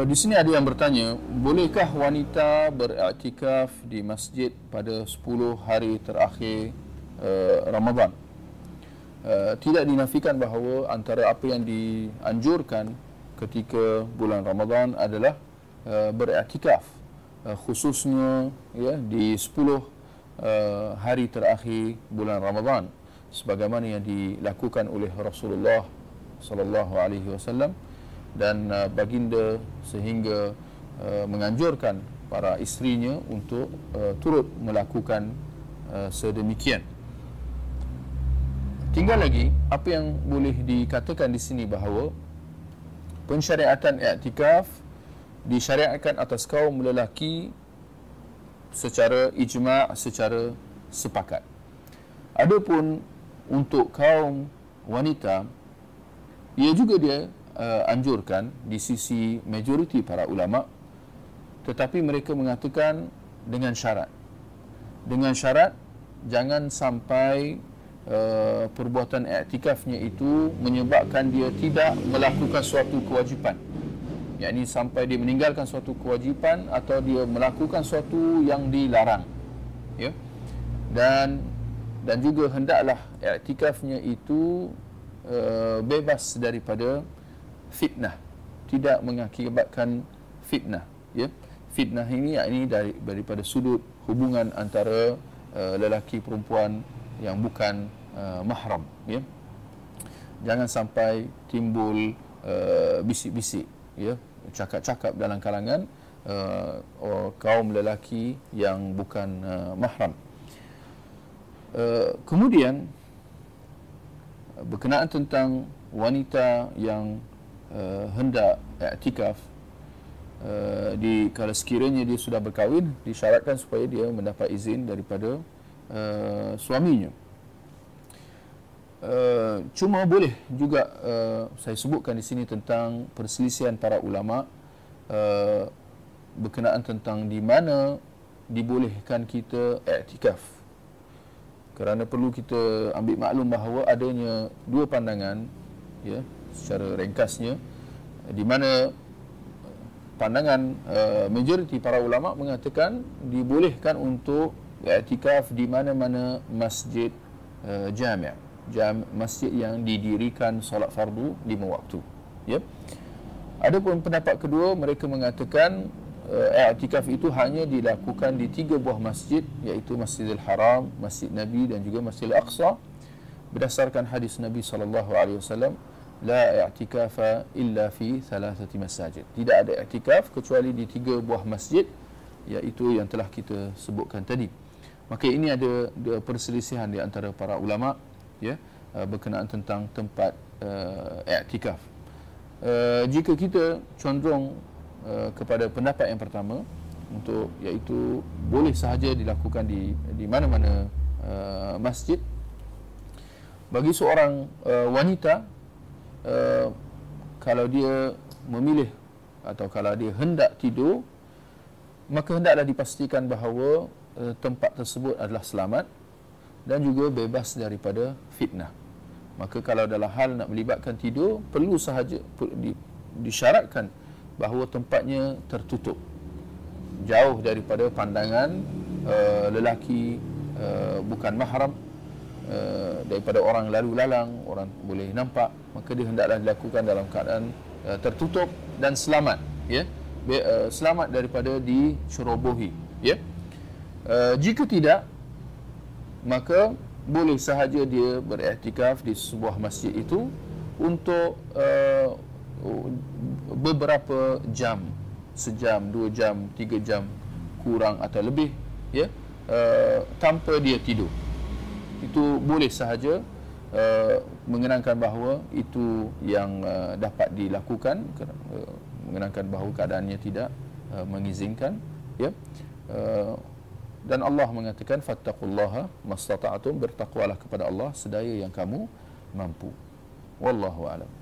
Uh, di sini ada yang bertanya, bolehkah wanita beriktikaf di masjid pada 10 hari terakhir uh, Ramadan? Uh, tidak dinafikan bahawa antara apa yang dianjurkan ketika bulan Ramadan adalah uh, beriktikaf uh, khususnya ya di 10 uh, hari terakhir bulan Ramadan sebagaimana yang dilakukan oleh Rasulullah sallallahu alaihi wasallam dan uh, baginda sehingga uh, menganjurkan para isterinya untuk uh, turut melakukan uh, sedemikian. Tinggal lagi apa yang boleh dikatakan di sini bahawa pensyariatan i'tikaf disyariatkan atas kaum lelaki secara ijma' secara sepakat. Adapun untuk kaum wanita ia juga dia uh, anjurkan di sisi majoriti para ulama tetapi mereka mengatakan dengan syarat. Dengan syarat jangan sampai uh, perbuatan iktikafnya itu menyebabkan dia tidak melakukan suatu kewajipan. Yakni sampai dia meninggalkan suatu kewajipan atau dia melakukan suatu yang dilarang. Ya. Dan dan juga hendaklah iktikafnya itu uh, bebas daripada fitnah. Tidak mengakibatkan fitnah ya. Fitnah ini yakni dari daripada sudut hubungan antara uh, lelaki perempuan yang bukan uh, mahram ya. Jangan sampai timbul uh, bisik-bisik ya. Cakap-cakap dalam kalangan uh, kaum lelaki yang bukan uh, mahram. Uh, kemudian berkenaan tentang wanita yang uh, hendak iktikaf uh, di kalau sekiranya dia sudah berkahwin disyaratkan supaya dia mendapat izin daripada uh, suaminya Uh, cuma boleh juga uh, saya sebutkan di sini tentang perselisihan para ulama uh, berkenaan tentang di mana dibolehkan kita iktikaf. Kerana perlu kita ambil maklum bahawa adanya dua pandangan ya secara ringkasnya di mana pandangan uh, majoriti para ulama mengatakan dibolehkan untuk i'tikaf di mana-mana masjid uh, jami' jam masjid yang didirikan solat fardu lima waktu. Ya. Adapun pendapat kedua mereka mengatakan uh, i'tikaf itu hanya dilakukan di tiga buah masjid iaitu Masjidil Haram, Masjid Nabi dan juga Masjidil Aqsa. Berdasarkan hadis Nabi sallallahu alaihi wasallam la i'tikafa illa fi thalathati masajid. Tidak ada i'tikaf kecuali di tiga buah masjid iaitu yang telah kita sebutkan tadi. Maka ini ada, perselisihan di antara para ulama ya uh, berkenaan tentang tempat uh, i'tikaf. Uh, jika kita condong uh, kepada pendapat yang pertama untuk iaitu boleh sahaja dilakukan di di mana-mana uh, masjid bagi seorang uh, wanita uh, kalau dia memilih atau kalau dia hendak tidur maka hendaklah dipastikan bahawa uh, tempat tersebut adalah selamat dan juga bebas daripada fitnah. Maka kalau dalam hal nak melibatkan tidur perlu sahaja di, disyaratkan bahawa tempatnya tertutup. Jauh daripada pandangan uh, lelaki uh, bukan mahram uh, daripada orang lalu lalang orang boleh nampak maka dia hendaklah dilakukan dalam keadaan uh, tertutup dan selamat ya. Be, uh, selamat daripada dicerobohi ya. Uh, jika tidak maka boleh sahaja dia beriktikaf di sebuah masjid itu untuk uh, beberapa jam sejam dua jam tiga jam kurang atau lebih ya. Uh, tanpa dia tidur itu boleh sahaja uh, mengenangkan bahawa itu yang uh, dapat dilakukan uh, mengenangkan bahawa keadaannya tidak uh, mengizinkan ya. Uh, dan Allah mengatakan fattaqullaha mastata'tum bertakwalah kepada Allah sedaya yang kamu mampu. Wallahu alam